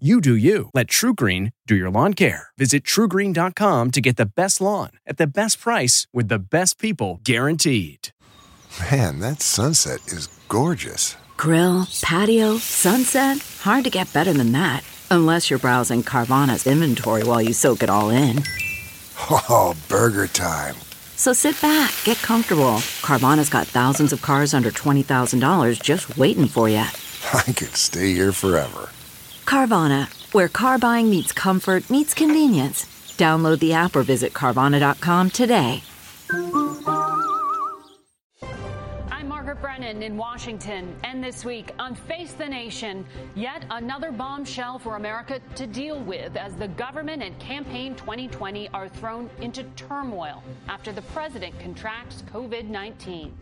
You do you. Let TruGreen do your lawn care. Visit trugreen.com to get the best lawn at the best price with the best people guaranteed. Man, that sunset is gorgeous. Grill, patio, sunset. Hard to get better than that. Unless you're browsing Carvana's inventory while you soak it all in. Oh, burger time. So sit back, get comfortable. Carvana's got thousands of cars under $20,000 just waiting for you. I could stay here forever. Carvana, where car buying meets comfort, meets convenience. Download the app or visit Carvana.com today. I'm Margaret Brennan in Washington, and this week on Face the Nation, yet another bombshell for America to deal with as the government and campaign 2020 are thrown into turmoil after the president contracts COVID 19.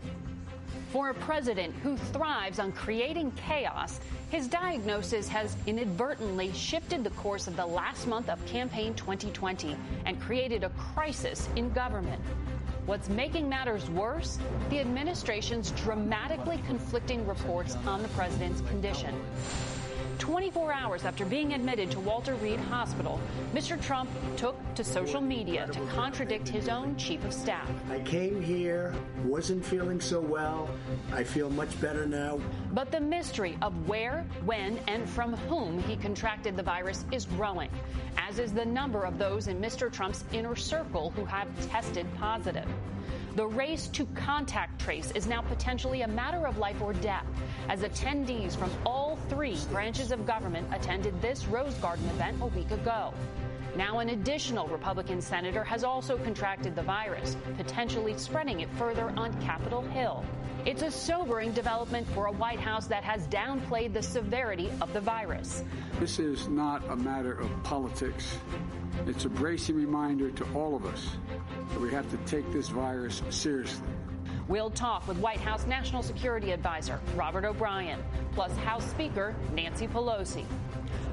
For a president who thrives on creating chaos, his diagnosis has inadvertently shifted the course of the last month of campaign 2020 and created a crisis in government. What's making matters worse? The administration's dramatically conflicting reports on the president's condition. 24 hours after being admitted to Walter Reed Hospital, Mr. Trump took to social media to contradict his own chief of staff. I came here, wasn't feeling so well. I feel much better now. But the mystery of where, when, and from whom he contracted the virus is growing, as is the number of those in Mr. Trump's inner circle who have tested positive. The race to contact trace is now potentially a matter of life or death, as attendees from all three branches of government attended this Rose Garden event a week ago. Now, an additional Republican senator has also contracted the virus, potentially spreading it further on Capitol Hill. It's a sobering development for a White House that has downplayed the severity of the virus. This is not a matter of politics. It's a bracing reminder to all of us that we have to take this virus seriously. We'll talk with White House National Security Advisor Robert O'Brien, plus House Speaker Nancy Pelosi.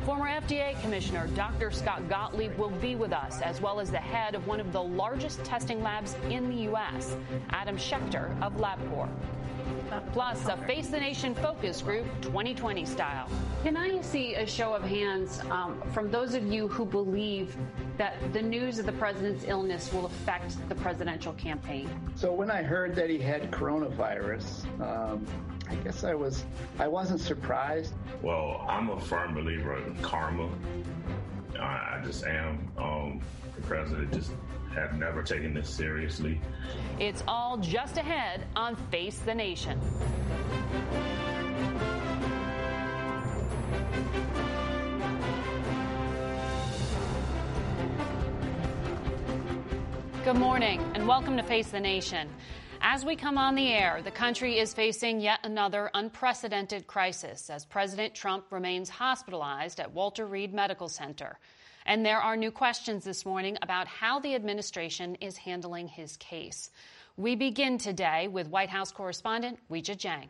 Former FDA Commissioner Dr. Scott Gottlieb will be with us, as well as the head of one of the largest testing labs in the U.S., Adam Schechter of LabCorp. Plus, a Face the Nation focus group 2020 style. Can I see a show of hands um, from those of you who believe that the news of the president's illness will affect the presidential campaign? So, when I heard that he had coronavirus, um, I guess I was I wasn't surprised. Well, I'm a firm believer in karma. I, I just am. Um, the president just have never taken this seriously. It's all just ahead on Face the Nation. Good morning and welcome to Face the Nation. As we come on the air, the country is facing yet another unprecedented crisis as President Trump remains hospitalized at Walter Reed Medical Center. And there are new questions this morning about how the administration is handling his case. We begin today with White House correspondent Weijia Jiang.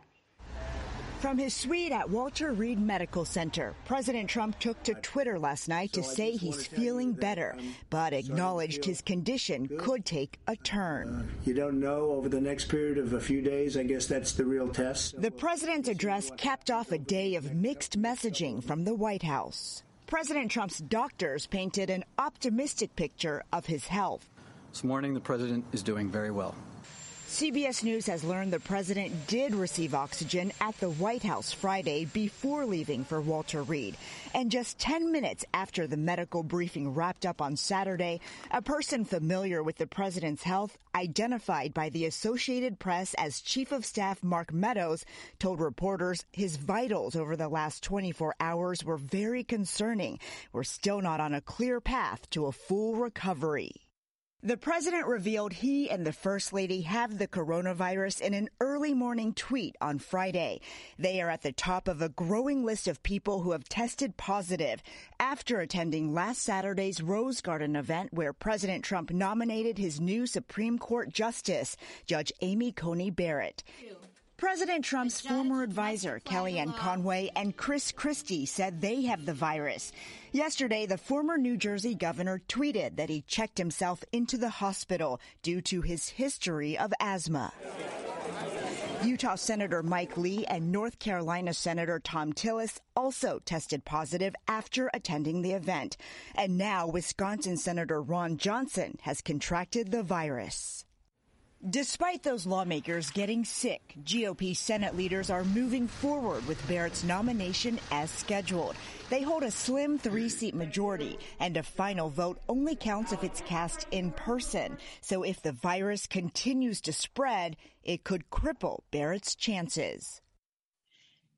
From his suite at Walter Reed Medical Center, President Trump took to Twitter last night to say he's feeling better, but acknowledged his condition could take a turn. Uh, you don't know over the next period of a few days. I guess that's the real test. The president's address capped off a day of mixed messaging from the White House. President Trump's doctors painted an optimistic picture of his health. This morning, the president is doing very well. CBS News has learned the president did receive oxygen at the White House Friday before leaving for Walter Reed. And just 10 minutes after the medical briefing wrapped up on Saturday, a person familiar with the president's health, identified by the Associated Press as Chief of Staff Mark Meadows, told reporters his vitals over the last 24 hours were very concerning. We're still not on a clear path to a full recovery. The president revealed he and the first lady have the coronavirus in an early morning tweet on Friday. They are at the top of a growing list of people who have tested positive after attending last Saturday's Rose Garden event where President Trump nominated his new Supreme Court Justice, Judge Amy Coney Barrett. President Trump's former advisor, Kellyanne Conway, and Chris Christie said they have the virus. Yesterday, the former New Jersey governor tweeted that he checked himself into the hospital due to his history of asthma. Utah Senator Mike Lee and North Carolina Senator Thom Tillis also tested positive after attending the event. And now Wisconsin Senator Ron Johnson has contracted the virus. Despite those lawmakers getting sick, GOP Senate leaders are moving forward with Barrett's nomination as scheduled. They hold a slim three seat majority, and a final vote only counts if it's cast in person. So if the virus continues to spread, it could cripple Barrett's chances.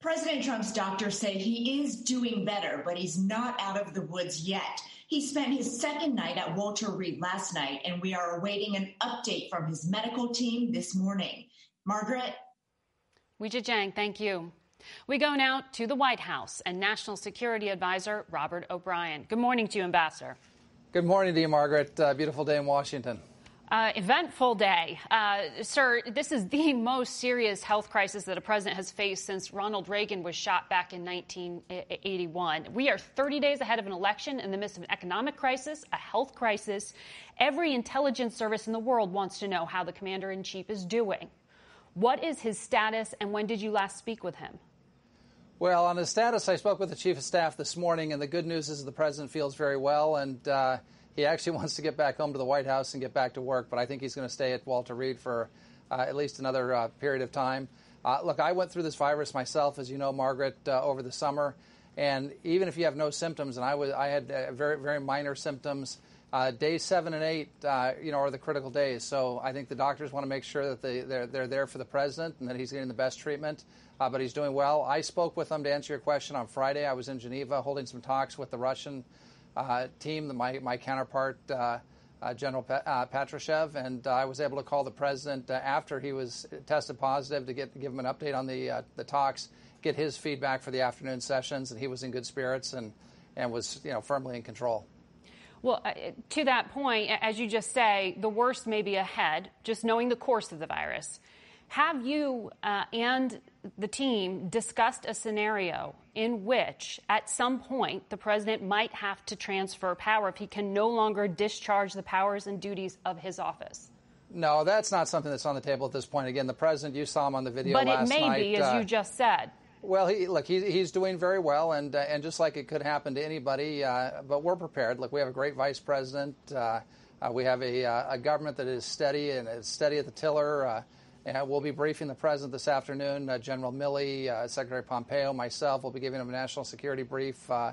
President Trump's doctors say he is doing better, but he's not out of the woods yet. He spent his second night at Walter Reed last night, and we are awaiting an update from his medical team this morning. Margaret? Weijia Jiang, thank you. We go now to the White House and National Security Advisor Robert O'Brien. Good morning to you, Ambassador. Good morning to you, Margaret. Uh, beautiful day in Washington. Uh, eventful day. Uh, sir, this is the most serious health crisis that a president has faced since Ronald Reagan was shot back in 1981. We are 30 days ahead of an election in the midst of an economic crisis, a health crisis. Every intelligence service in the world wants to know how the commander in chief is doing. What is his status, and when did you last speak with him? Well, on his status, I spoke with the chief of staff this morning, and the good news is the president feels very well and. Uh, he actually wants to get back home to the White House and get back to work, but I think he's going to stay at Walter Reed for uh, at least another uh, period of time. Uh, look, I went through this virus myself, as you know, Margaret, uh, over the summer, and even if you have no symptoms, and I was, I had uh, very, very minor symptoms. Uh, days seven and eight, you know, are the critical days. So I think the doctors want to make sure that they, they're, they're there for the president and that he's getting the best treatment. but he's doing well. I spoke with him to answer your question on Friday. I was in Geneva holding some talks with the Russian uh, team, my, my counterpart, uh, uh, General Patrushev, and I was able to call the president after he was tested positive to get give him an update on the the talks, get his feedback for the afternoon sessions, and he was in good spirits and and was you know firmly in control. Well, uh, to that point, as you just say, the worst may be ahead, just knowing the course of the virus. Have you uh, and the team discussed a scenario in which, at some point, the president might have to transfer power if he can no longer discharge the powers and duties of his office? No, that's not something that's on the table at this point. Again, the president, you saw him on the video but last night. But it may night, be, as uh, you just said. Well, he, look, he, he's doing very well, and uh, and just like it could happen to anybody, uh, but we're prepared. Look, we have a great vice president. Uh, uh, we have a, a, government that is steady and is steady at the tiller. And we'll be briefing the president this afternoon. Uh, General Milley, uh, Secretary Pompeo, myself will be giving him a national security brief uh,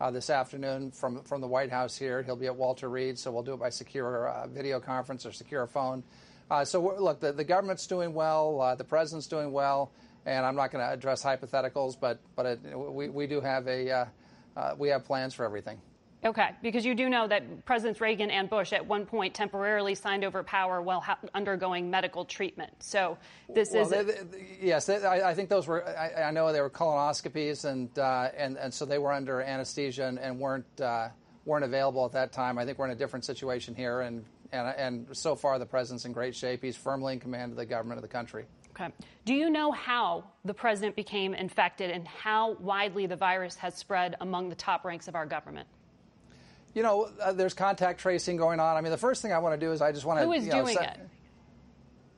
uh this afternoon from the White House here. He'll be at Walter Reed, so we'll do it by secure uh, video conference or secure phone. Uh, so look, the, government's doing well, the president's doing well, and I'm not going to address hypotheticals, but but it, we we do have a we have plans for everything. Okay, because you do know that Presidents Reagan and Bush at one point temporarily signed over power while ha- undergoing medical treatment. So this well, is they, they, yes. They, I, I, think those were. I, I, know they were colonoscopies, and uh, and and so they were under anesthesia and, and weren't uh, weren't available at that time. I think we're in a different situation here, and and and so far the president's in great shape. He's firmly in command of the government of the country. Okay. Do you know how the president became infected and how widely the virus has spread among the top ranks of our government? You know, uh, there's contact tracing going on. I mean, the first thing I want to do is I just want to. Who is you know, doing set, it?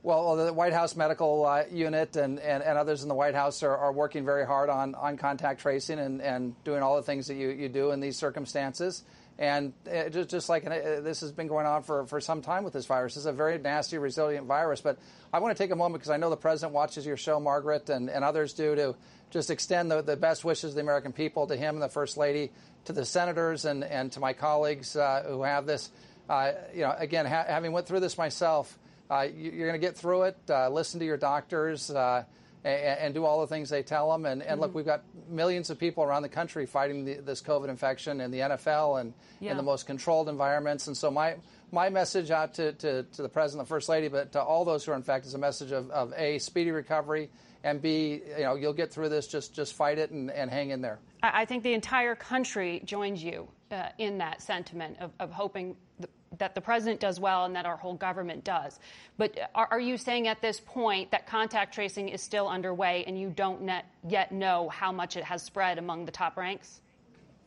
Well, the White House medical uh, unit and, and, and, others in the White House are, are working very hard on, on contact tracing and, and doing all the things that you, you do in these circumstances. And uh, just, just like uh, this has been going on for, for some time with this virus. It's a very nasty, resilient virus. But I want to take a moment because I know the president watches your show, Margaret, and, and others do, to just extend the, the best wishes of the American people to him and the First Lady to the senators and, and to my colleagues uh, who have this. Uh, you know, again, ha- having went through this myself, uh, you, are going to get through it. Uh, listen to your doctors uh, and, and, do all the things they tell them. And, and mm-hmm. look, we've got millions of people around the country fighting the, this COVID infection in the NFL and yeah. in the most controlled environments. And so my my message out to, to, to, the president, the first lady, but to all those who are infected is a message of, of a speedy recovery and be, you know you'll get through this. Just just fight it and, and hang in there. I think the entire country joins you uh, in that sentiment of, of hoping the, that the president does well and that our whole government does. But are, are, you saying at this point that contact tracing is still underway and you don't net, yet know how much it has spread among the top ranks?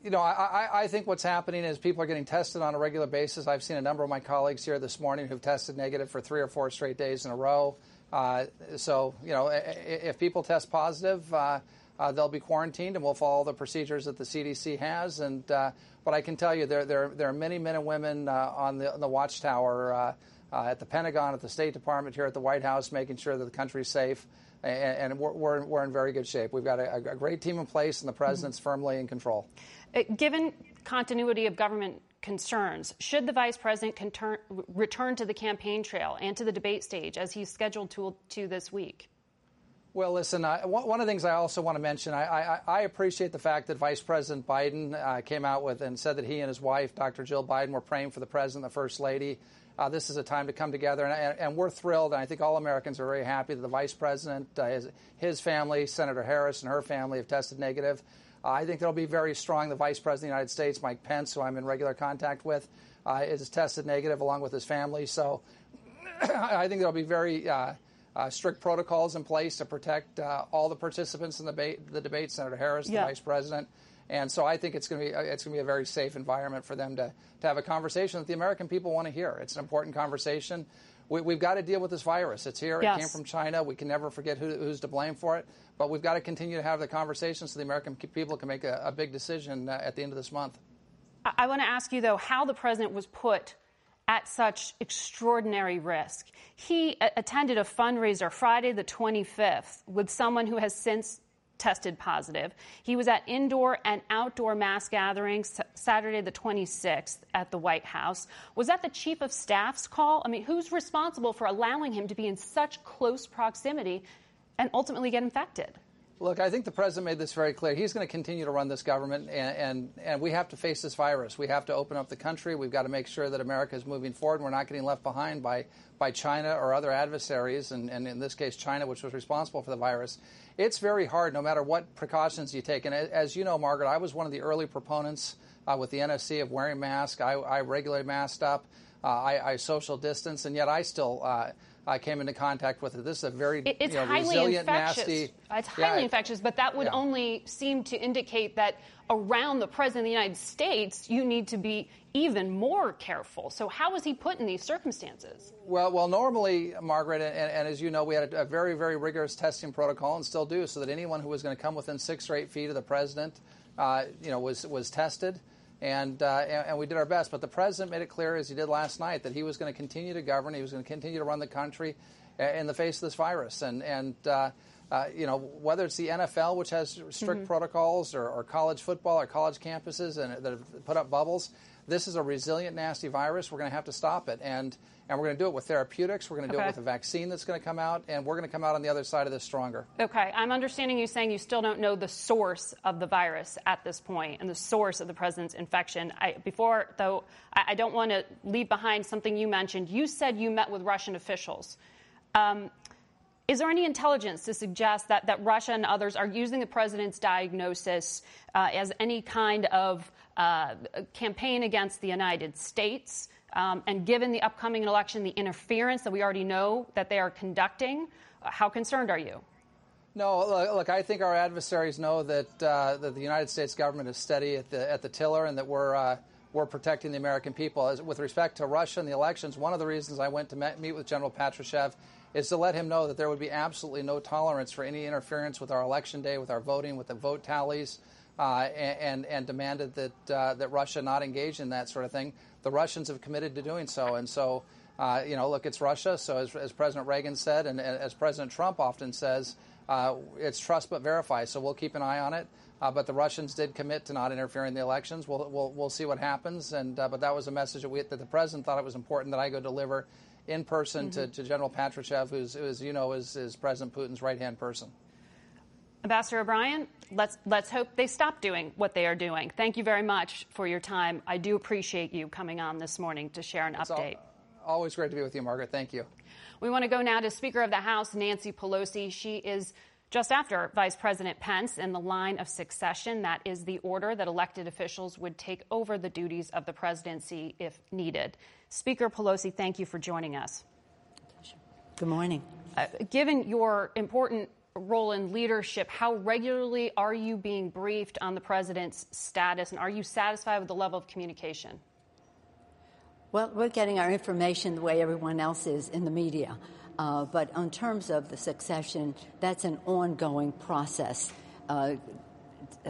You know, I, I, think what's happening is people are getting tested on a regular basis. I've seen a number of my colleagues here this morning who've tested negative for three or four straight days in a row. Uh, so, you know, if people test positive, uh, uh, they'll be quarantined, and we'll follow the procedures that the CDC has. And uh, but I can tell you, there there, there are many men and women uh, on the on the watchtower uh, at the Pentagon, at the State Department, here at the White House, making sure that the country's safe. And, and we're, we're, we're, in very good shape. We've got a, a great team in place, and the president's mm-hmm. firmly in control. Given continuity of government concerns. Should the vice president return to the campaign trail and to the debate stage as he's scheduled to, to this week? Well, listen, I, one of the things I also want to mention, I, I, I appreciate the fact that Vice President Biden uh, came out with and said that he and his wife, Dr. Jill Biden, were praying for the president and the first lady. Uh, this is a time to come together, and, and, we're thrilled, and I think all Americans are very happy that the vice president, uh, his, his, family, Senator Harris and her family have tested negative. Uh, I think they'll be very strong. The Vice President of the United States, Mike Pence, who I'm in regular contact with, uh, is tested negative along with his family. So I think there'll be very uh, uh, strict protocols in place to protect uh, all the participants in the debate, the debate Senator Harris, yeah. the Vice President. And so I think it's going to be it's going to be a very safe environment for them to, to have a conversation that the American people want to hear. It's an important conversation we, have got to deal with this virus. It's here. Yes. It came from China. We can never forget who, who's to blame for it. But we've got to continue to have the conversation so the American people can make a, a big decision uh, at the end of this month. I, I want to ask you, though, how the president was put at such extraordinary risk. He a- attended a fundraiser Friday the 25th with someone who has since tested positive. He was at indoor and outdoor mass gatherings Saturday the 26th at the White House. Was that the chief of staff's call? I mean, who's responsible for allowing him to be in such close proximity and ultimately get infected? Look, I think the president made this very clear. He's going to continue to run this government, and, and, and, we have to face this virus. We have to open up the country. We've got to make sure that America is moving forward. and We're not getting left behind by, by China or other adversaries, and, and in this case, China, which was responsible for the virus. It's very hard, no matter what precautions you take. And as you know, Margaret, I was one of the early proponents uh, with the NSC of wearing masks. I, I regularly masked up. Uh, I, I, social distance, and yet I still uh, I came into contact with it. This is a very it's you know, highly resilient, infectious. nasty. It's highly yeah, infectious, but that would yeah. only seem to indicate that around the president of the United States, you need to be even more careful. So, how was he put in these circumstances? Well, well, normally, Margaret, and, and as you know, we had a, a, very, very rigorous testing protocol, and still do, so that anyone who was going to come within six or eight feet of the president, uh, you know, was was tested and, uh, and, and we did our best. But the president made it clear, as he did last night, that he was going to continue to govern. He was going to continue to run the country in the face of this virus. And and uh, uh, you know whether it's the NFL, which has strict mm-hmm. protocols, or, or, college football, or college campuses, and that have put up bubbles. This is a resilient, nasty virus. We're going to have to stop it, and and we're going to do it with therapeutics. We're going to do okay. it with a vaccine that's going to come out, and we're going to come out on the other side of this stronger. Okay, I'm understanding you saying you still don't know the source of the virus at this point and the source of the president's infection. I, before, though, I, I don't want to leave behind something you mentioned. You said you met with Russian officials. Um, is there any intelligence to suggest that, that Russia and others are using the president's diagnosis uh, as any kind of uh, campaign against the United States? Um, and given the upcoming election, the interference that we already know that they are conducting, uh, how concerned are you? No, look, I think our adversaries know that, uh, that the United States government is steady at the, at the tiller and that we're, uh, we're protecting the American people. As, with respect to Russia and the elections, one of the reasons I went to met, meet with General Patrushev is to let him know that there would be absolutely no tolerance for any interference with our election day, with our voting, with the vote tallies, and, and demanded that, uh, that Russia not engage in that sort of thing the Russians have committed to doing so. And so, uh, you know, look, it's Russia. So, as, as President Reagan said, and, and, as President Trump often says, uh, it's trust but verify. So, we'll keep an eye on it. Uh, but the Russians did commit to not interfering in the elections. We'll, we'll, we'll see what happens. And, uh, but that was a message that, we, that the president thought it was important that I go deliver in person mm-hmm. to, to General Patrushev, who's, who, as you know, is, is President Putin's right hand person. Ambassador O'Brien, let's let's hope they stop doing what they are doing. Thank you very much for your time. I do appreciate you coming on this morning to share an it's update. All, always great to be with you, Margaret. Thank you. We want to go now to Speaker of the House Nancy Pelosi. She is just after Vice President Pence in the line of succession. That is the order that elected officials would take over the duties of the presidency if needed. Speaker Pelosi, thank you for joining us. Good morning. Uh, given your important role in leadership, how regularly are you being briefed on the president's status, and are you satisfied with the level of communication? Well, we're getting our information the way everyone else is in the media. Uh, but in terms of the succession, that's an ongoing process. Uh,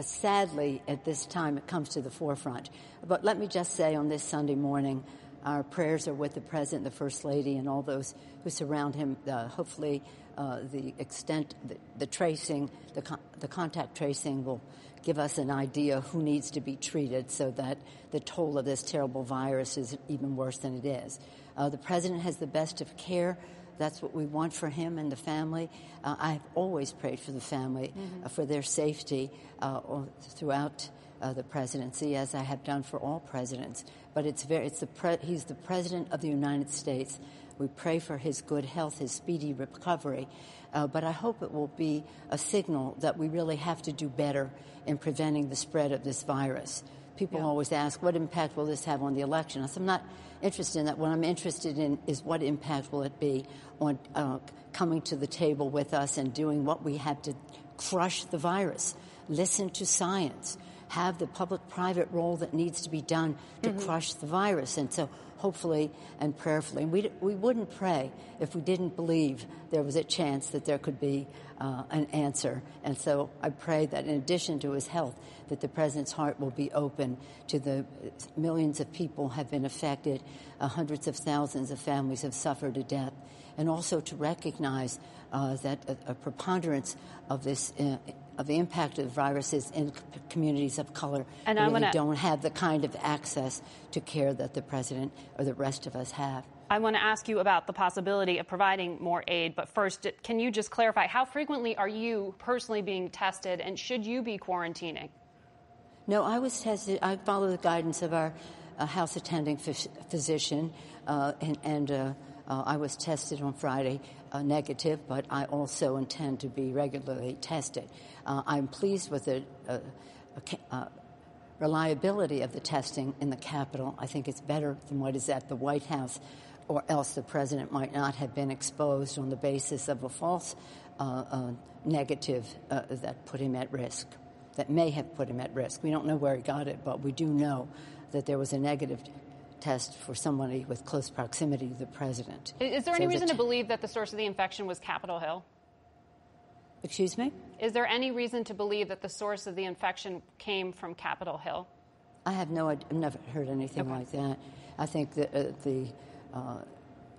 sadly, at this time, it comes to the forefront. But let me just say on this Sunday morning, our prayers are with the President, the First Lady, and all those who surround him. Uh, hopefully, uh, the extent, the, the tracing, the, con- the contact tracing will give us an idea who needs to be treated so that the toll of this terrible virus is even worse than it is. Uh, the President has the best of care. That's what we want for him and the family. Uh, I've always prayed for the family, mm-hmm. uh, for their safety uh, throughout uh, the presidency, as I have done for all presidents. But it's very, it's the pre- he's the president of the United States. We pray for his good health, his speedy recovery. Uh, but I hope it will be a signal that we really have to do better in preventing the spread of this virus. People yeah. always ask, what impact will this have on the election? I said, I'm not interested in that. What I'm interested in is what impact will it be on uh, coming to the table with us and doing what we have to crush the virus, listen to science, have the public-private role that needs to be done to mm-hmm. crush the virus. And so hopefully and prayerfully. And we, we wouldn't pray if we didn't believe there was a chance that there could be uh, an answer. And so I pray that in addition to his health, that the president's heart will be open to the millions of people have been affected, uh, hundreds of thousands of families have suffered a death, and also to recognize uh, that a, a, preponderance of this uh, of the impact of viruses in communities of color and really gonna, don't have the kind of access to care that the president or the rest of us have. I want to ask you about the possibility of providing more aid, but first, can you just clarify how frequently are you personally being tested and should you be quarantining? No, I was tested. I follow the guidance of our uh, house attending physician, uh, and, and uh, uh, I was tested on Friday uh, negative, but I also intend to be regularly tested. Uh, I'm pleased with the uh, uh, reliability of the testing in the Capitol. I think it's better than what is at the White House, or else the president might not have been exposed on the basis of a false uh, negative that put him at risk, that may have put him at risk. We don't know where he got it, but we do know that there was a negative test for somebody with close proximity to the president. Is there so any reason to believe that the source of the infection was Capitol Hill? Excuse me? Is there any reason to believe that the source of the infection came from Capitol Hill? I have no I've never heard anything okay. like that. I think that uh, the uh,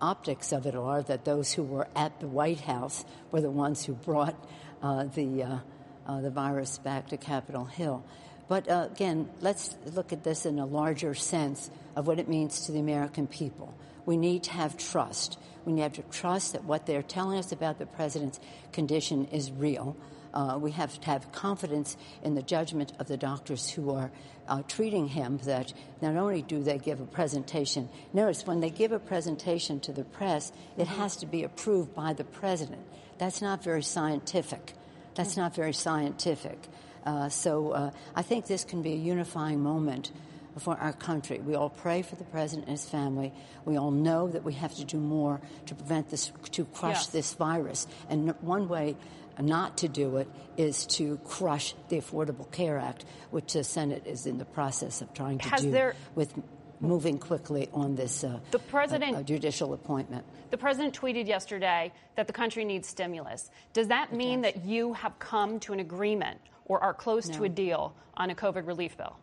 optics of it are that those who were at the White House were the ones who brought uh, the, uh, uh, the virus back to Capitol Hill. But uh, again, let's look at this in a larger sense of what it means to the American people. We need to have trust. We need to trust that what they're telling us about the president's condition is real. Uh, we have to have confidence in the judgment of the doctors who are uh, treating him that not only do they give a presentation, notice when they give a presentation to the press, it has to be approved by the president. That's not very scientific. That's not very scientific. Uh, so uh, I think this can be a unifying moment for our country. We all pray for the president and his family. We all know that we have to do more to prevent this, to crush this virus. And one way not to do it is to crush the Affordable Care Act, which the Senate is in the process of trying to Has do there, with moving quickly on this uh, the president, uh, judicial appointment. The president tweeted yesterday that the country needs stimulus. Does that mean that you have come to an agreement or are close no. to a deal on a COVID relief bill?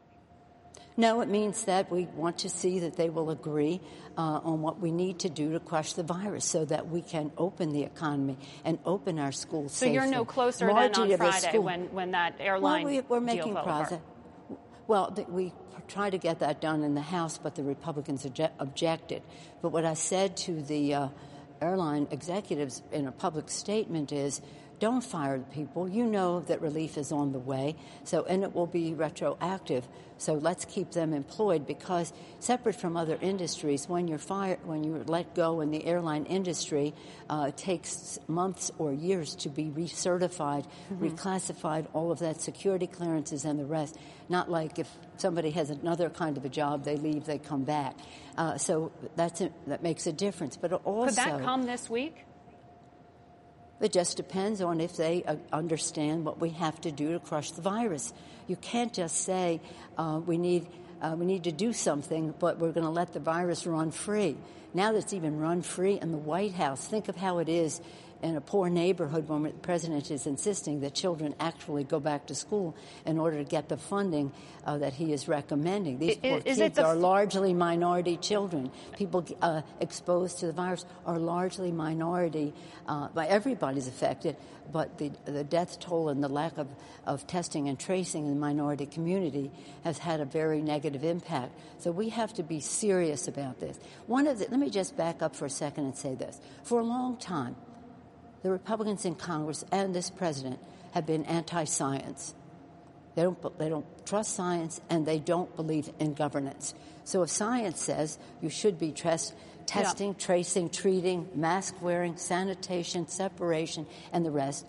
No, it means that we want to see that they will agree uh, on what we need to do to crush the virus so that we can open the economy and open our schools so safely. you're no closer Margin than on Friday when, when that airline well, we, are making progress. Well, we tried to get that done in the House, but the Republicans objected. But what I said to the uh, airline executives in a public statement is don't fire the people. You know that relief is on the way, so and it will be retroactive. So let's keep them employed because separate from other industries, when you're fired, when you're let go in the airline industry, uh, it takes months or years to be recertified, mm-hmm. reclassified, all of that security clearances and the rest. Not like if somebody has another kind of a job, they leave, they come back. Uh, so that's a, that makes a difference. But also, could that come this week? It just depends on if they uh, understand what we have to do to crush the virus. You can't just say uh, we need uh, we need to do something, but we're going to let the virus run free. Now that it's even run free in the White House, think of how it is in a poor neighborhood when the president is insisting that children actually go back to school in order to get the funding uh, that he is recommending. These poor is kids are largely minority children. People uh, exposed to the virus are largely minority. Uh, by everybody's affected, but the, the death toll and the lack of, of testing and tracing in the minority community has had a very negative impact. So we have to be serious about this. One of the, let me just back up for a second and say this. For a long time, the Republicans in Congress and this president have been anti science. They don't, they don't trust science and they don't believe in governance. So if science says you should be trust, testing, yeah. tracing, treating, mask wearing, sanitation, separation, and the rest,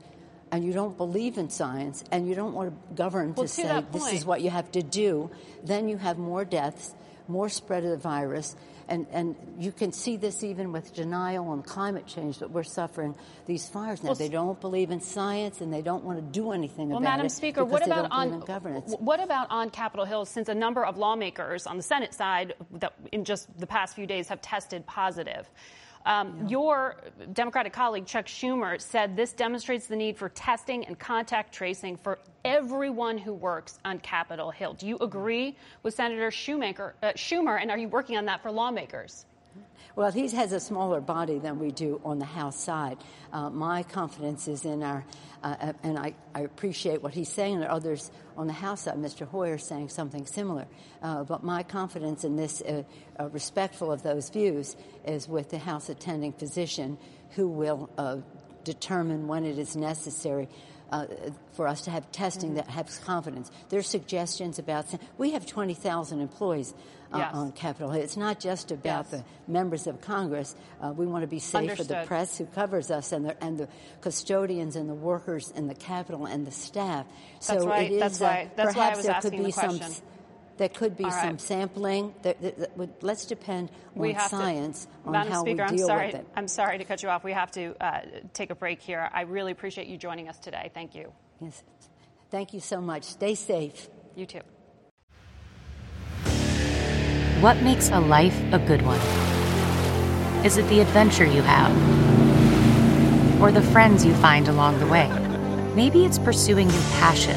and you don't believe in science and you don't want to govern well, to, to say this is what you have to do, then you have more deaths, more spread of the virus, and, and you can see this even with denial on climate change that we're suffering these fires now. Well, they don't believe in science and they don't want to do anything well, about Madam it. Madam Speaker, what about on governance? What about on Capitol Hill? Since a number of lawmakers on the Senate side, that in just the past few days, have tested positive. Um, yeah. Your Democratic colleague, Chuck Schumer, said this demonstrates the need for testing and contact tracing for everyone who works on Capitol Hill. Do you agree with Senator uh, Schumer, and are you working on that for lawmakers? Well, he has a smaller body than we do on the House side. Uh, my confidence is in our, uh, and I, I, appreciate what he's saying, and others on the House side, Mr. Hoyer, saying something similar. Uh, but my confidence in this, uh, uh, respectful of those views, is with the House attending physician who will uh, determine when it is necessary uh, for us to have testing mm-hmm. that has confidence. There's suggestions about we have 20,000 employees uh, yes. on Capitol Hill. It's not just about yes. the members of Congress. Uh, we want to be safe Understood. for the press who covers us and the, and the custodians and the workers in the Capitol and the staff. That's so right. it is That's why. That's perhaps why I was there asking could be the question. some there could be All some sampling. That, that, that would, let's depend we on science to, on Madam how Speaker, we deal I'm sorry, with it. I'm sorry to cut you off. We have to uh, take a break here. I really appreciate you joining us today. Thank you. Yes. Thank you so much. Stay safe. You too. What makes a life a good one? Is it the adventure you have? Or the friends you find along the way? Maybe it's pursuing your passion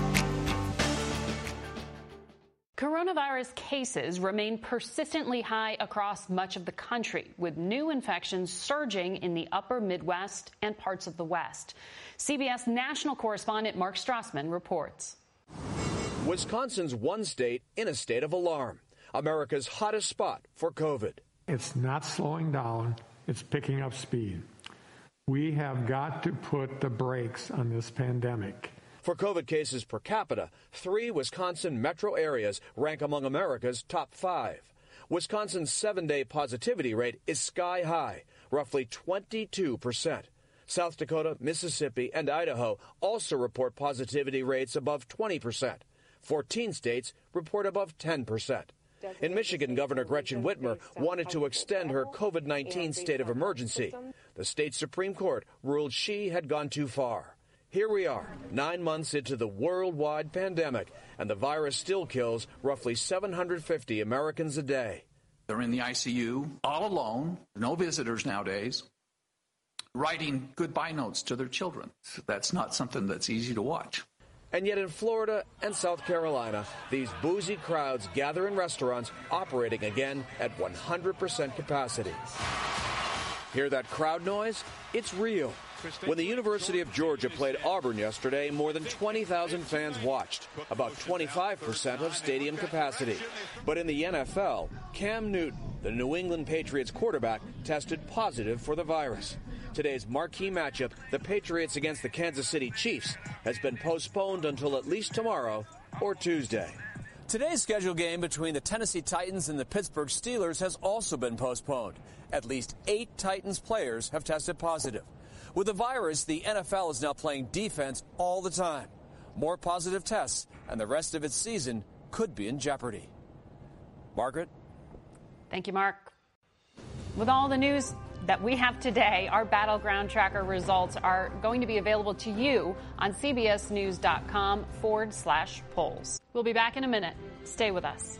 Cases remain persistently high across much of the country, with new infections surging in the upper Midwest and parts of the West. CBS national correspondent Mark Strassmann reports. Wisconsin's one state in a state of alarm, America's hottest spot for COVID. It's not slowing down, it's picking up speed. We have got to put the brakes on this pandemic. For COVID cases per capita, three Wisconsin metro areas rank among America's top five. Wisconsin's seven day positivity rate is sky high, roughly 22%. South Dakota, Mississippi, and Idaho also report positivity rates above 20%. 14 states report above 10%. In Michigan, Governor Gretchen Whitmer wanted to extend her COVID 19 state of emergency. The state Supreme Court ruled she had gone too far. Here we are, nine months into the worldwide pandemic, and the virus still kills roughly 750 Americans a day. They're in the ICU, all alone, no visitors nowadays, writing goodbye notes to their children. That's not something that's easy to watch. And yet in Florida and South Carolina, these boozy crowds gather in restaurants operating again at 100% capacity. Hear that crowd noise? It's real. When the University of Georgia played Auburn yesterday, more than 20,000 fans watched, about 25% of stadium capacity. But in the NFL, Cam Newton, the New England Patriots quarterback, tested positive for the virus. Today's marquee matchup, the Patriots against the Kansas City Chiefs, has been postponed until at least tomorrow or Tuesday. Today's scheduled game between the Tennessee Titans and the Pittsburgh Steelers has also been postponed. At least eight Titans players have tested positive. With the virus, the NFL is now playing defense all the time. More positive tests, and the rest of its season could be in jeopardy. Margaret? Thank you, Mark. With all the news that we have today, our Battleground Tracker results are going to be available to you on CBSNews.com forward slash polls. We'll be back in a minute. Stay with us.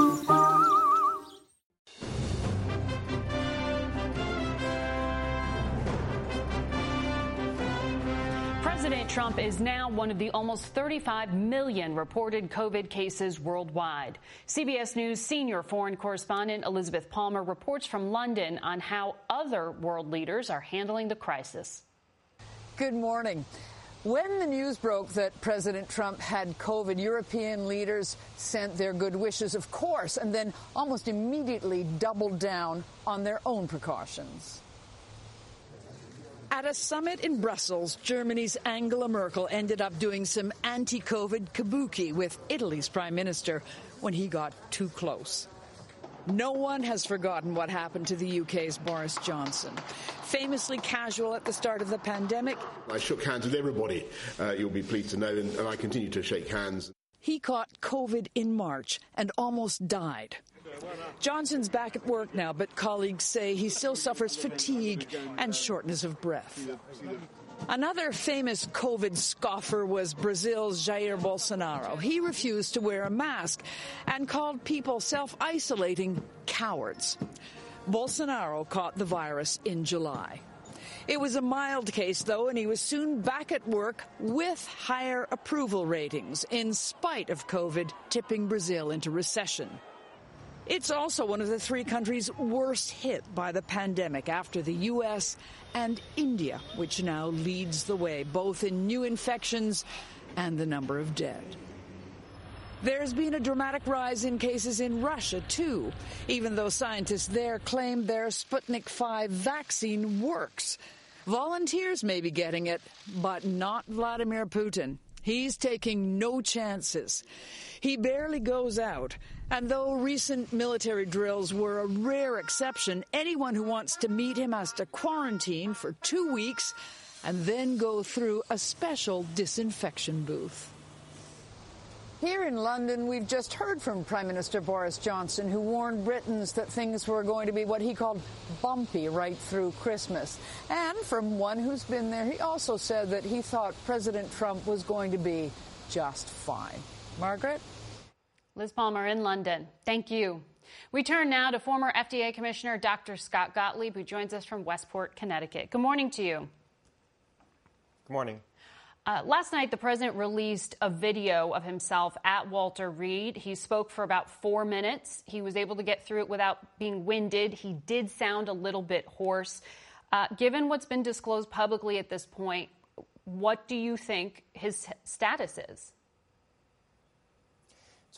Is now one of the almost 35 million reported COVID cases worldwide. CBS News senior foreign correspondent Elizabeth Palmer reports from London on how other world leaders are handling the crisis. Good morning. When the news broke that President Trump had COVID, European leaders sent their good wishes, of course, and then almost immediately doubled down on their own precautions. At a summit in Brussels, Germany's Angela Merkel ended up doing some anti COVID kabuki with Italy's prime minister when he got too close. No one has forgotten what happened to the UK's Boris Johnson. Famously casual at the start of the pandemic, I shook hands with everybody, uh, you'll be pleased to know, and, and I continue to shake hands. he caught COVID in March and almost died. Johnson's back at work now, but colleagues say he still suffers fatigue and shortness of breath. Another famous COVID scoffer was Brazil's Jair Bolsonaro. He refused to wear a mask and called people self isolating cowards. Bolsonaro caught the virus in July. It was a mild case, though, and he was soon back at work with higher approval ratings, in spite of COVID tipping Brazil into recession. It's also one of the three countries worst hit by the pandemic after the U.S. and India, which now leads the way, both in new infections and the number of dead. There's been a dramatic rise in cases in Russia, too, even though scientists there claim their Sputnik 5 vaccine works. Volunteers may be getting it, but not Vladimir Putin. He's taking no chances. He barely goes out. And though recent military drills were a rare exception, anyone who wants to meet him has to quarantine for two weeks and then go through a special disinfection booth. Here in London, we've just heard from Prime Minister Boris Johnson, who warned Britons that things were going to be what he called bumpy right through Christmas. And from one who's been there, he also said that he thought President Trump was going to be just fine. Margaret? Liz Palmer in London. Thank you. We turn now to former FDA Commissioner Dr. Scott Gottlieb, who joins us from Westport, Connecticut. Good morning to you. Good morning. Uh, last night, the president released a video of himself at Walter Reed. He spoke for about four minutes. He was able to get through it without being winded. He did sound a little bit hoarse. Uh, given what's been disclosed publicly at this point, what do you think his status is?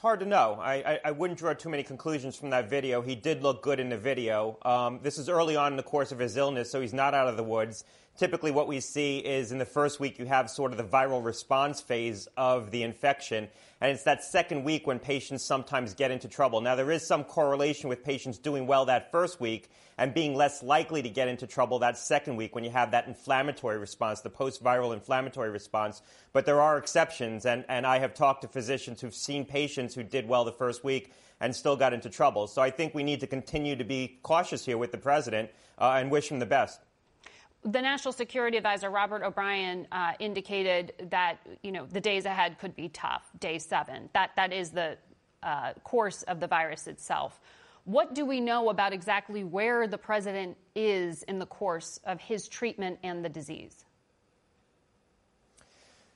Hard to know. I, I, I, wouldn't draw too many conclusions from that video. He did look good in the video. Um, this is early on in the course of his illness, so he's not out of the woods. typically what we see is in the first week you have sort of the viral response phase of the infection. And it's that second week when patients sometimes get into trouble. Now, there is some correlation with patients doing well that first week and being less likely to get into trouble that second week when you have that inflammatory response, the post viral inflammatory response. But there are exceptions. And, and I have talked to physicians who've seen patients who did well the first week and still got into trouble. So I think we need to continue to be cautious here with the president uh, and wish him the best the National Security Advisor Robert O'Brien uh, indicated that you know the days ahead could be tough. Day seven. That that is the uh, course of the virus itself. What do we know about exactly where the president is in the course of his treatment and the disease?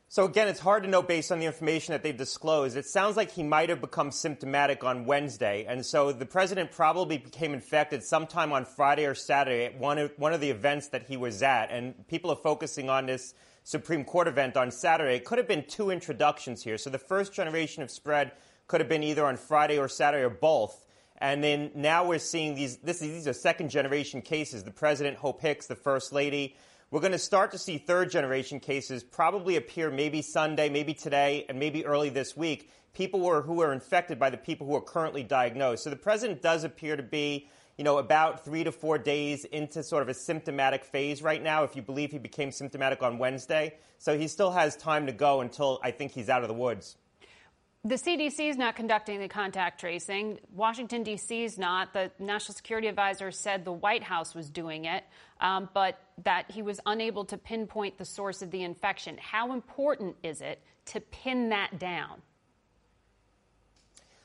So again, it's hard to know based on the information that they've disclosed. It sounds like he might have become symptomatic on Wednesday, and so the president probably became infected sometime on Friday or Saturday at one of, one of the events that he was at. And people are focusing on this Supreme Court event on Saturday. It could have been two introductions here. So the first generation of spread could have been either on Friday or Saturday or both. And then now we're seeing these. This, these are second generation cases. The president, Hope Hicks, the first lady. We're going to start to see third generation cases probably appear maybe Sunday, maybe today, and maybe early this week. People who are, who are infected by the people who are currently diagnosed. So the president does appear to be, you know, about three to four days into sort of a symptomatic phase right now, if you believe he became symptomatic on Wednesday. So he still has time to go until I think he's out of the woods. The CDC is not conducting the contact tracing. Washington, D.C. is not. The National Security Advisor said the White House was doing it, um, but that he was unable to pinpoint the source of the infection. How important is it to pin that down?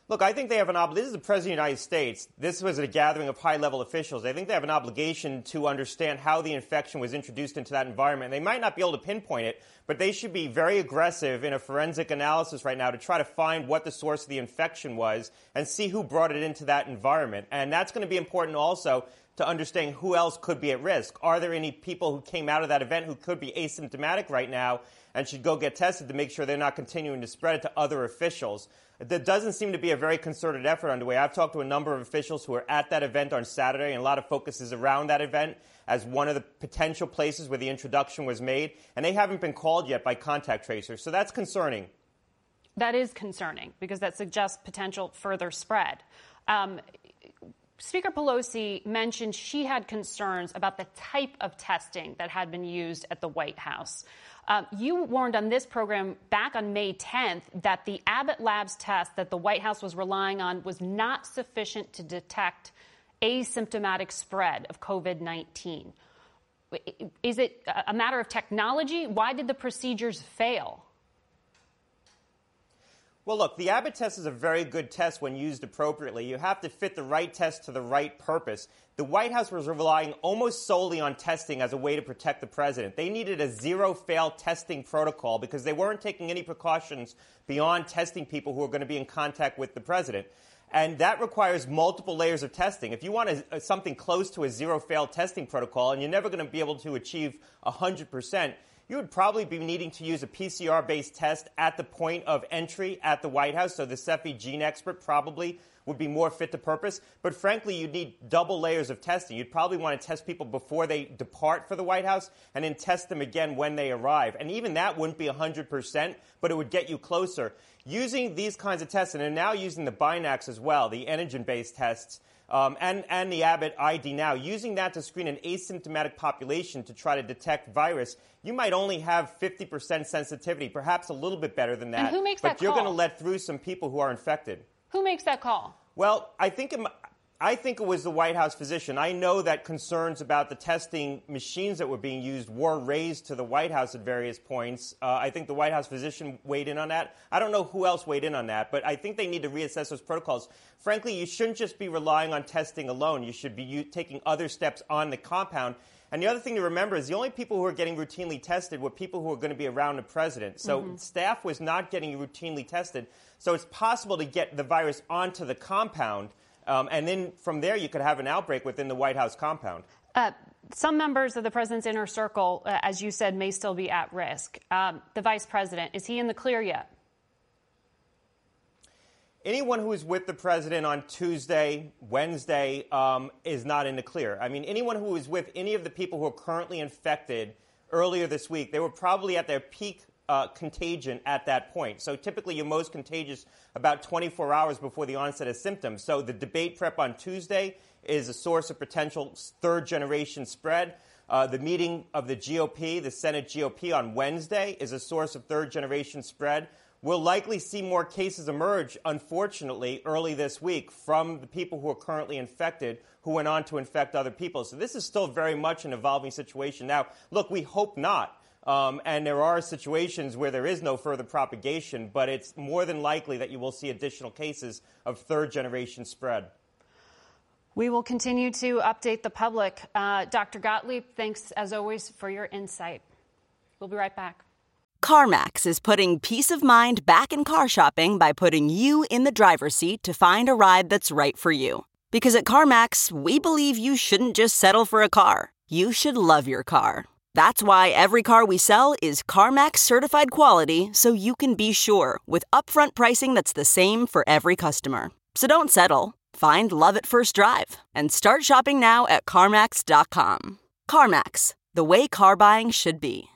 Look, I think they have an obligation. This is the President of the United States. This was a gathering of high level officials. I think they have an obligation to understand how the infection was introduced into that environment. They might not be able to pinpoint it, but they should be very aggressive in a forensic analysis right now to try to find what the source of the infection was and see who brought it into that environment. And that's going to be important also to understand who else could be at risk. Are there any people who came out of that event who could be asymptomatic right now and should go get tested to make sure they're not continuing to spread it to other officials? There doesn't seem to be a very concerted effort underway. I've talked to a number of officials who were at that event on Saturday, and a lot of focus is around that event as one of the potential places where the introduction was made, and they haven't been called yet by contact tracers. So that's concerning. That is concerning because that suggests potential further spread. Um, Speaker Pelosi mentioned she had concerns about the type of testing that had been used at the White House. Uh, you warned on this program back on May 10th that the Abbott Labs test that the White House was relying on was not sufficient to detect asymptomatic spread of COVID 19. Is it a matter of technology? Why did the procedures fail? Well, look, the Abbott test is a very good test when used appropriately. You have to fit the right test to the right purpose. The White House was relying almost solely on testing as a way to protect the president. They needed a zero fail testing protocol because they weren't taking any precautions beyond testing people who are going to be in contact with the president. And that requires multiple layers of testing. If you want a, something close to a zero fail testing protocol and you're never going to be able to achieve 100%, you would probably be needing to use a PCR based test at the point of entry at the White House. So the Cepheid GeneXpert probably would be more fit to purpose. But frankly, you'd need double layers of testing. You'd probably want to test people before they depart for the White House and then test them again when they arrive. And even that wouldn't be 100%, but it would get you closer. Using these kinds of tests, and they're now using the Binax as well, the antigen based tests um, and, and the Abbott ID NOW, using that to screen an asymptomatic population to try to detect virus, you might only have 50% sensitivity, perhaps a little bit better than that. And who makes but that you're going to let through some people who are infected. Who makes that call? Well, I think it, I think it was the White House physician. I know that concerns about the testing machines that were being used were raised to the White House at various points. Uh, I think the White House physician weighed in on that. I don't know who else weighed in on that, but I think they need to reassess those protocols. Frankly, you shouldn't just be relying on testing alone. You should be u- taking other steps on the compound. And the other thing to remember is the only people who are getting routinely tested were people who are going to be around the president. So Mm-hmm. staff was not getting routinely tested. So it's possible to get the virus onto the compound. Um, and then from there, you could have an outbreak within the White House compound. Uh, some members of the president's inner circle, uh, as you said, may still be at risk. Um, the vice president, is he in the clear yet? anyone who was with the president on Tuesday, Wednesday, um, is not in the clear. I mean, anyone who was with any of the people who are currently infected earlier this week, they were probably at their peak uh, contagion at that point. So typically, you're most contagious about 24 hours before the onset of symptoms. So the debate prep on Tuesday is a source of potential third generation spread. Uh, the meeting of the GOP, the Senate GOP on Wednesday, is a source of third generation spread. We'll likely see more cases emerge, unfortunately, early this week from the people who are currently infected who went on to infect other people. So this is still very much an evolving situation. Now, look, we hope not. Um, and there are situations where there is no further propagation, but it's more than likely that you will see additional cases of third generation spread. We will continue to update the public. Uh, Dr. Gottlieb, thanks as always for your insight. We'll be right back. CarMax is putting peace of mind back in car shopping by putting you in the driver's seat to find a ride that's right for you. Because at CarMax, we believe you shouldn't just settle for a car, you should love your car. That's why every car we sell is CarMax certified quality so you can be sure with upfront pricing that's the same for every customer. So don't settle. Find love at first drive and start shopping now at CarMax.com. CarMax, the way car buying should be.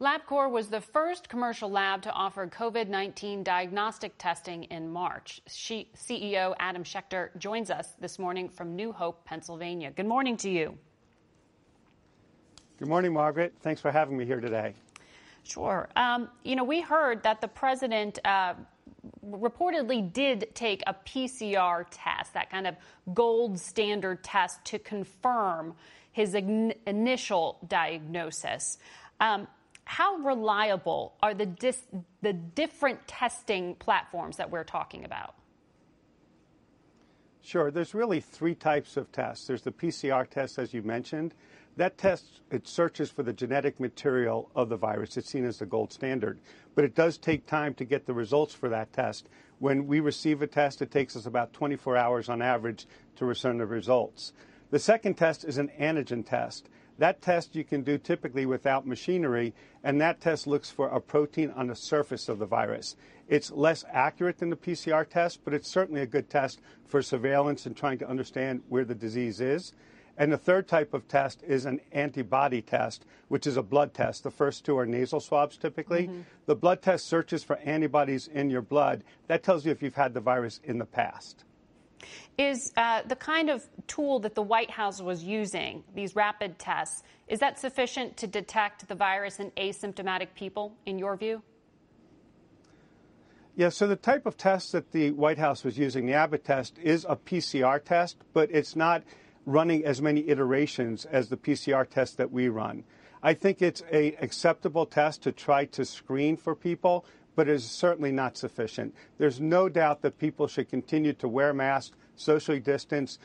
LabCorp was the first commercial lab to offer COVID 19 diagnostic testing in March. She, CEO Adam Schechter joins us this morning from New Hope, Pennsylvania. Good morning to you. Good morning, Margaret. Thanks for having me here today. Sure. Um, you know, we heard that the president uh, reportedly did take a PCR test, that kind of gold standard test to confirm his in- initial diagnosis. Um, how reliable are the, dis- the different testing platforms that we're talking about? Sure. There's really three types of tests. There's the PCR test, as you mentioned. That test it searches for the genetic material of the virus. It's seen as the gold standard, but it does take time to get the results for that test. When we receive a test, it takes us about 24 hours on average to return the results. The second test is an antigen test. That test you can do typically without machinery, and that test looks for a protein on the surface of the virus. It's less accurate than the PCR test, but it's certainly a good test for surveillance and trying to understand where the disease is. And the third type of test is an antibody test, which is a blood test. The first two are nasal swabs typically. Mm-hmm. The blood test searches for antibodies in your blood. That tells you if you've had the virus in the past. Is uh, the kind of tool that the White House was using, these rapid tests, is that sufficient to detect the virus in asymptomatic people, in your view? Yeah, so the type of test that the White House was using, the Abbott test, is a PCR test, but it's not running as many iterations as the PCR test that we run. I think it's a acceptable test to try to screen for people, but it is certainly not sufficient. There's no doubt that people should continue to wear masks, socially distance,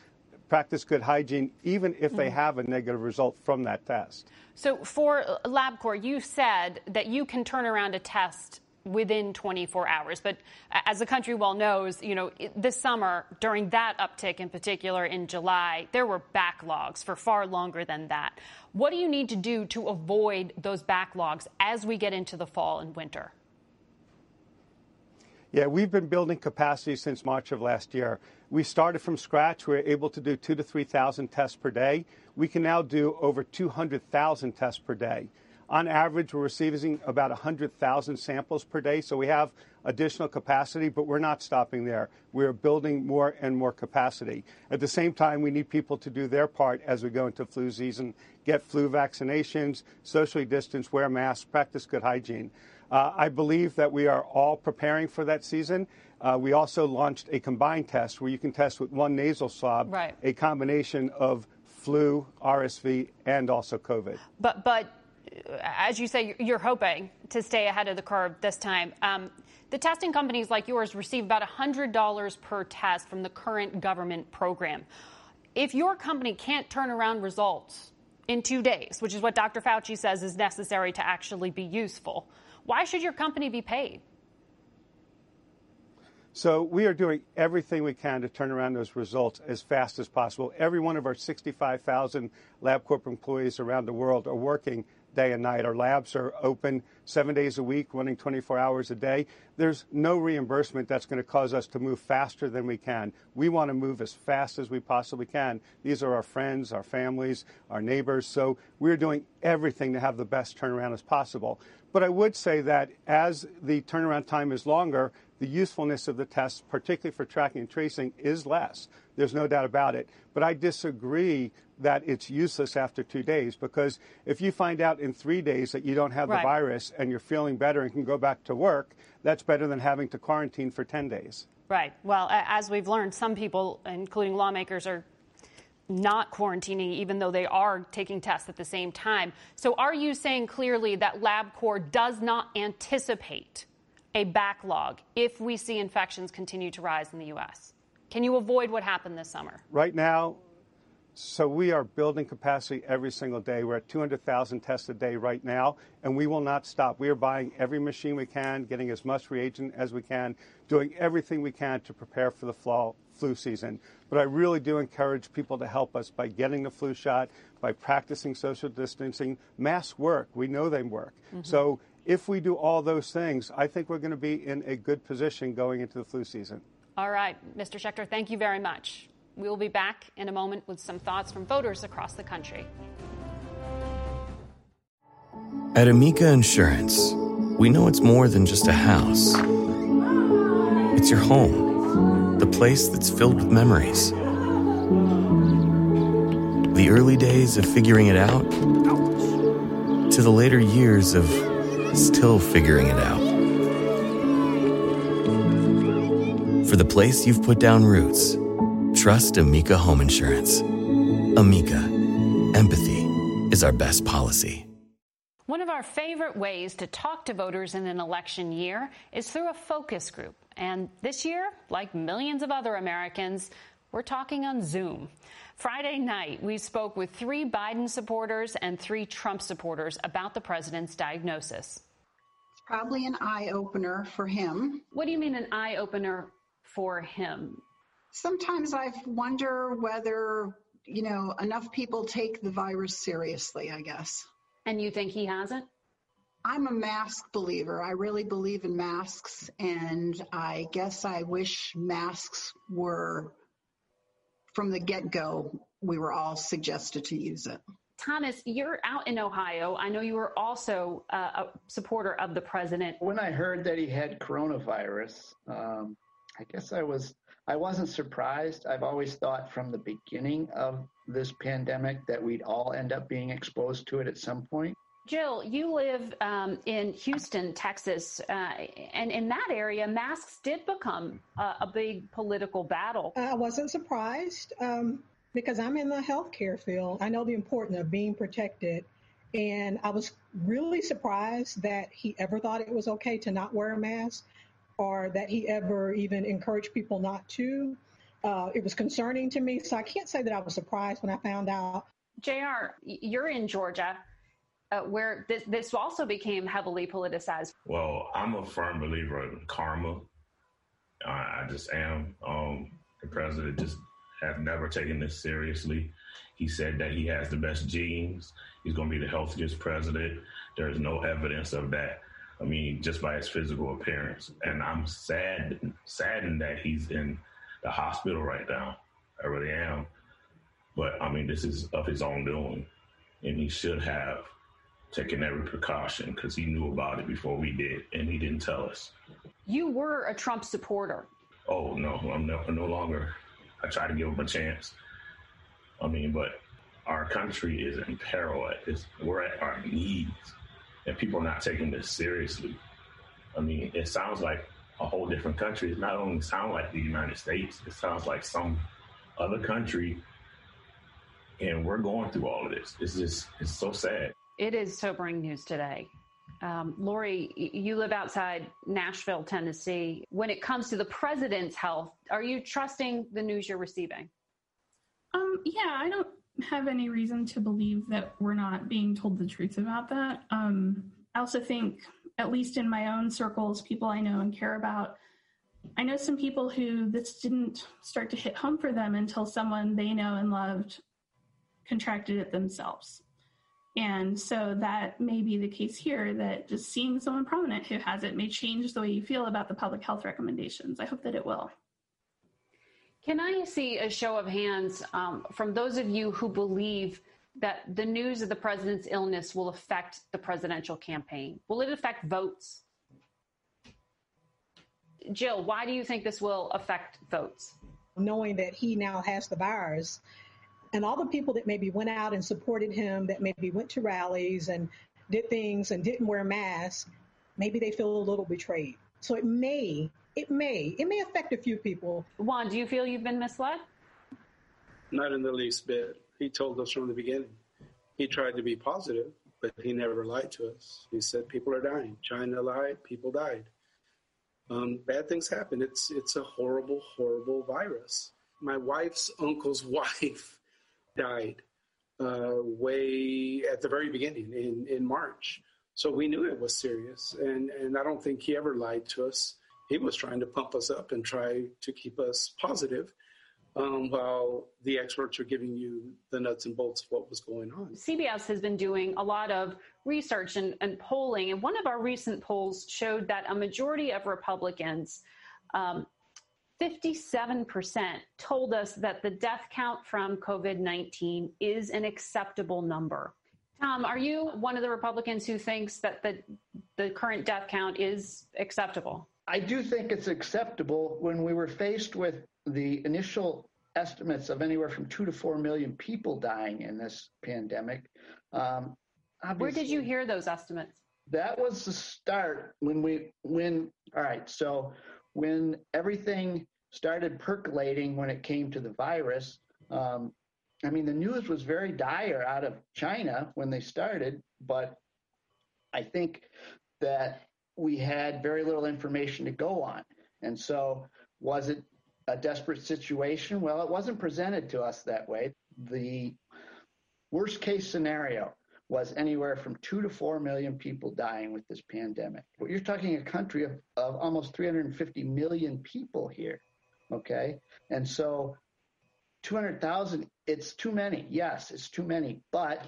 practice good hygiene, even if they mm. have a negative result from that test. So for LabCorp, you said that you can turn around a test within 24 hours. But as the country well knows, you know, this summer, during that uptick in particular in July, there were backlogs for far longer than that. What do you need to do to avoid those backlogs as we get into the fall and winter? Yeah, we've been building capacity since March of last year. We started from scratch. We were able to do two to 3,000 tests per day. We can now do over 200,000 tests per day. On average, we're receiving about 100,000 samples per day, so we have additional capacity, but we're not stopping there. We're building more and more capacity. At the same time, we need people to do their part as we go into flu season, get flu vaccinations, socially distance, wear masks, practice good hygiene. Uh, I believe that we are all preparing for that season. Uh, we also launched a combined test where you can test with one nasal swab right. a combination of flu, RSV, and also COVID. But but as you say, you're hoping to stay ahead of the curve this time. Um, the testing companies like yours receive about $100 per test from the current government program. If your company can't turn around results in two days, which is what Dr. Fauci says is necessary to actually be useful, why should your company be paid? So we are doing everything we can to turn around those results as fast as possible. Every one of our 65,000 LabCorp employees around the world are working day and night. Our labs are open seven days a week, running 24 hours a day. There's no reimbursement that's going to cause us to move faster than we can. We want to move as fast as we possibly can. These are our friends, our families, our neighbors. So we're doing everything to have the best turnaround as possible. But I would say that as the turnaround time is longer, the usefulness of the tests, particularly for tracking and tracing, is less. There's no doubt about it. But I disagree that it's useless after two days because if you find out in three days that you don't have Right. the virus and you're feeling better and can go back to work, that's better than having to quarantine for 10 days. Right. Well, as we've learned, some people, including lawmakers, are not quarantining even though they are taking tests at the same time. So are you saying clearly that LabCorp does not anticipate a backlog if we see infections continue to rise in the U.S.? Can you avoid what happened this summer? Right now, so we are building capacity every single day. We're at 200,000 tests a day right now, and we will not stop. We are buying every machine we can, getting as much reagent as we can, doing everything we can to prepare for the fall, flu season. But I really do encourage people to help us by getting the flu shot, by practicing social distancing. Masks work. We know they work. Mhm. So if we do all those things, I think we're going to be in a good position going into the flu season. All right, Mr. Schechter, thank you very much. We will be back in a moment with some thoughts from voters across the country. At Amica Insurance, we know it's more than just a house. It's your home, the place that's filled with memories. The early days of figuring it out to the later years of still figuring it out. For the place you've put down roots, trust Amica Home Insurance. Amica, empathy is our best policy. One of our favorite ways to talk to voters in an election year is through a focus group. And this year, like millions of other Americans, we're talking on Zoom. Friday night, we spoke with three Biden supporters and three Trump supporters about the president's diagnosis. It's probably an eye opener for him. What do you mean, an eye opener for him? Sometimes I wonder whether, you know, enough people take the virus seriously, I guess. And you think he hasn't? I'm a mask believer. I really believe in masks, and I guess I wish masks were from the get go, we were all suggested to use it. Thomas, you're out in Ohio. I know you were also uh, a supporter of the president. When I heard that he had coronavirus, um, I guess I was I wasn't surprised. I've always thought from the beginning of this pandemic that we'd all end up being exposed to it at some point. Jill, you live um, in Houston, Texas, uh, and in that area, masks did become a, a big political battle. I wasn't surprised um, because I'm in the healthcare field. I know the importance of being protected. And I was really surprised that he ever thought it was okay to not wear a mask or that he ever even encouraged people not to. Uh, it was concerning to me. So I can't say that I was surprised when I found out. JR, you're in Georgia, uh, where this, this also became heavily politicized. Well, I'm a firm believer in karma. I, I just am. Um, the president just has never taken this seriously. He said that he has the best genes. He's going to be the healthiest president. There's no evidence of that. I mean, just by his physical appearance. And I'm sad, saddened that he's in the hospital right now. I really am. But I mean, this is of his own doing, and he should have taken every precaution because he knew about it before we did, and he didn't tell us. You were a Trump supporter. Oh no, I'm no, no longer. I try to give him a chance. I mean, but our country is in peril. This, we're at our knees, and people are not taking this seriously. I mean, it sounds like a whole different country. It not only sound like the United States, it sounds like some other country, and we're going through all of this. It's just, it's so sad. It is sobering news today. Um, Lori, you live outside Nashville, Tennessee. When it comes to the president's health, are you trusting the news you're receiving? Um, yeah, I don't have any reason to believe that we're not being told the truth about that. Um, I also think, at least in my own circles, people I know and care about, I know some people who this didn't start to hit home for them until someone they know and loved contracted it themselves. And so that may be the case here that just seeing someone prominent who has it may change the way you feel about the public health recommendations. I hope that it will. Can I see a show of hands um, from those of you who believe that the news of the president's illness will affect the presidential campaign? Will it affect votes? Jill, why do you think this will affect votes? Knowing that he now has the virus, and all the people that maybe went out and supported him, that maybe went to rallies and did things and didn't wear masks, maybe they feel a little betrayed. So it may, it may, it may affect a few people. Juan, do you feel you've been misled? Not in the least bit. He told us from the beginning. He tried to be positive, but he never lied to us. He said people are dying. China lied, people died. Um, bad things happen. It's it's a horrible, horrible virus. My wife's uncle's wife died uh, way at the very beginning in, in March. So we knew it was serious. And, and I don't think he ever lied to us. He was trying to pump us up and try to keep us positive um, while the experts are giving you the nuts and bolts of what was going on. CBS has been doing a lot of research and, and polling, and one of our recent polls showed that a majority of Republicans um, 57% told us that the death count from COVID 19 is an acceptable number. Tom, are you one of the Republicans who thinks that the, the current death count is acceptable? I do think it's acceptable when we were faced with the initial estimates of anywhere from two to four million people dying in this pandemic. Um, Where did you hear those estimates? That was the start when we, when, all right, so when everything started percolating when it came to the virus. Um, I mean, the news was very dire out of China when they started, but I think that we had very little information to go on. And so, was it a desperate situation? Well, it wasn't presented to us that way. The worst case scenario was anywhere from two to four million people dying with this pandemic. But you're talking a country of, of almost 350 million people here. Okay. And so 200,000, it's too many. Yes, it's too many. But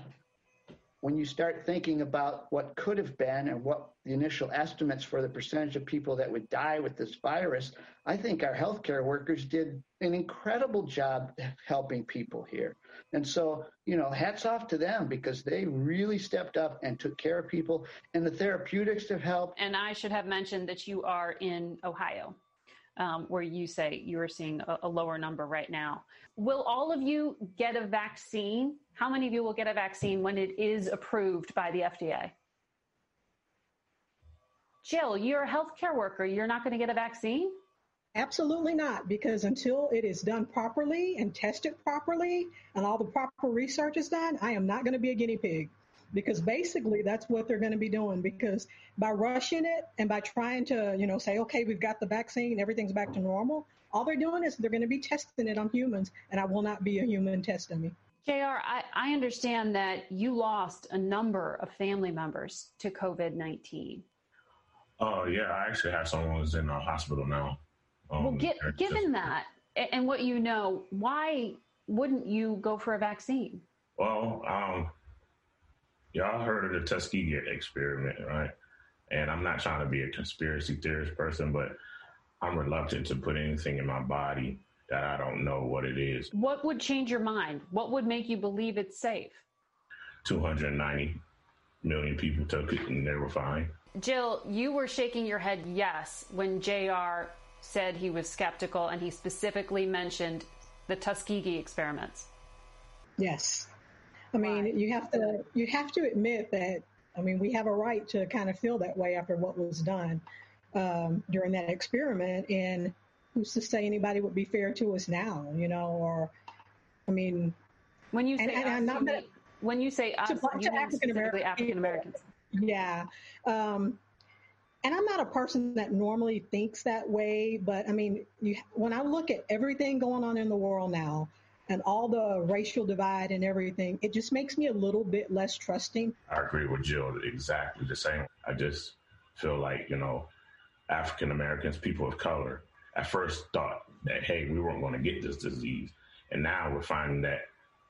when you start thinking about what could have been and what the initial estimates for the percentage of people that would die with this virus, I think our healthcare workers did an incredible job helping people here. And so, you know, hats off to them because they really stepped up and took care of people, and the therapeutics have helped. And I should have mentioned that you are in Ohio. Um, where you say you are seeing a, a, lower number right now. Will all of you get a vaccine? How many of you will get a vaccine when it is approved by the FDA? Jill, you're a healthcare worker. You're not going to get a vaccine? Absolutely not, because until it is done properly and tested properly and all the proper research is done, I am not going to be a guinea pig. Because basically that's what they're going to be doing. Because by rushing it and by trying to, you know, say, okay, we've got the vaccine, everything's back to normal, all they're doing is they're going to be testing it on humans, and I will not be a human test dummy. JR, I, I understand that you lost a number of family members to COVID 19. Oh, yeah. I actually have someone who's in a hospital now. Um, well, get, given that and what you know, why wouldn't you go for a vaccine? Well, um, y'all heard of the Tuskegee experiment, right? And I'm not trying to be a conspiracy theorist person, but I'm reluctant to put anything in my body that I don't know what it is. What would change your mind? What would make you believe it's safe? 290 million people took it and they were fine. Jill, you were shaking your head yes when JR said he was skeptical and he specifically mentioned the Tuskegee experiments. Yes. I mean, Why? you have to you have to admit that I mean, we have a right to kind of feel that way after what was done um, during that experiment and who's to say anybody would be fair to us now, you know, or I mean when you say and, and us, you mean, when you say us, to, you to African Americans. Yeah. Um, and I'm not a person that normally thinks that way, but I mean, you, when I look at everything going on in the world now and all the racial divide and everything, it just makes me a little bit less trusting. I agree with Jill exactly the same. I just feel like, you know, African Americans, people of color, at first thought that, hey, we weren't going to get this disease. And now we're finding that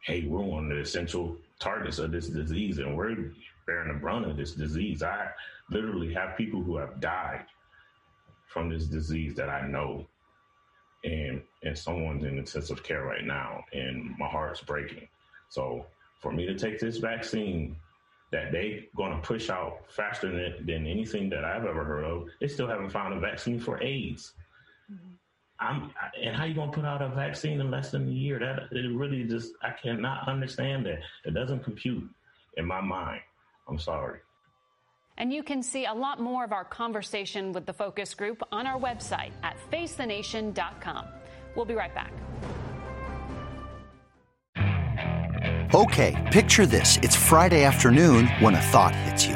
hey, we're one of the essential targets of this disease and we're bearing the brunt of this disease. I literally have people who have died from this disease that I know. And and someone's in intensive care right now and my heart's breaking. So for me to take this vaccine that they're going to push out faster than, than anything that I've ever heard of. They still haven't found a vaccine for AIDS. I'm, and how you gonna put out a vaccine in less than a year? That it really just I cannot understand that. It doesn't compute in my mind. I'm sorry. And you can see a lot more of our conversation with the focus group on our website at facethenation.com. We'll be right back. Okay, picture this. It's Friday afternoon when a thought hits you.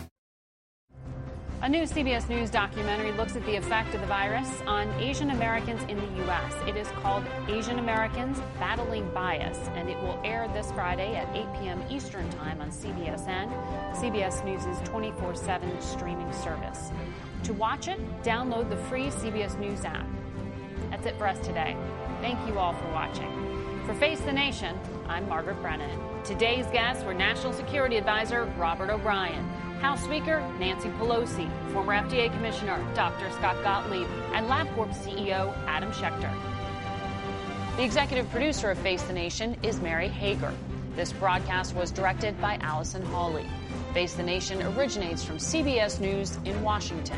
A new CBS News documentary looks at the effect of the virus on Asian Americans in the U.S. It is called Asian Americans Battling Bias, and it will air this Friday at 8 p.m. Eastern Time on CBSN, CBS News' 24 7 streaming service. To watch it, download the free CBS News app. That's it for us today. Thank you all for watching. For Face the Nation, I'm Margaret Brennan. Today's guests were National Security Advisor Robert O'Brien. House Speaker Nancy Pelosi, former FDA Commissioner Dr. Scott Gottlieb, and LabCorp CEO Adam Schechter. The executive producer of Face the Nation is Mary Hager. This broadcast was directed by Allison Hawley. Face the Nation originates from CBS News in Washington.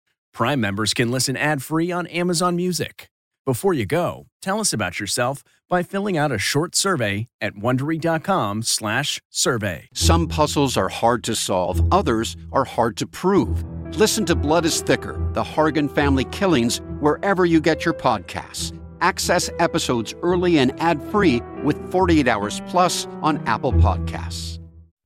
Prime members can listen ad-free on Amazon Music. Before you go, tell us about yourself by filling out a short survey at wondery.com/survey. Some puzzles are hard to solve, others are hard to prove. Listen to Blood is Thicker: The Hargan Family Killings wherever you get your podcasts. Access episodes early and ad-free with 48 Hours Plus on Apple Podcasts.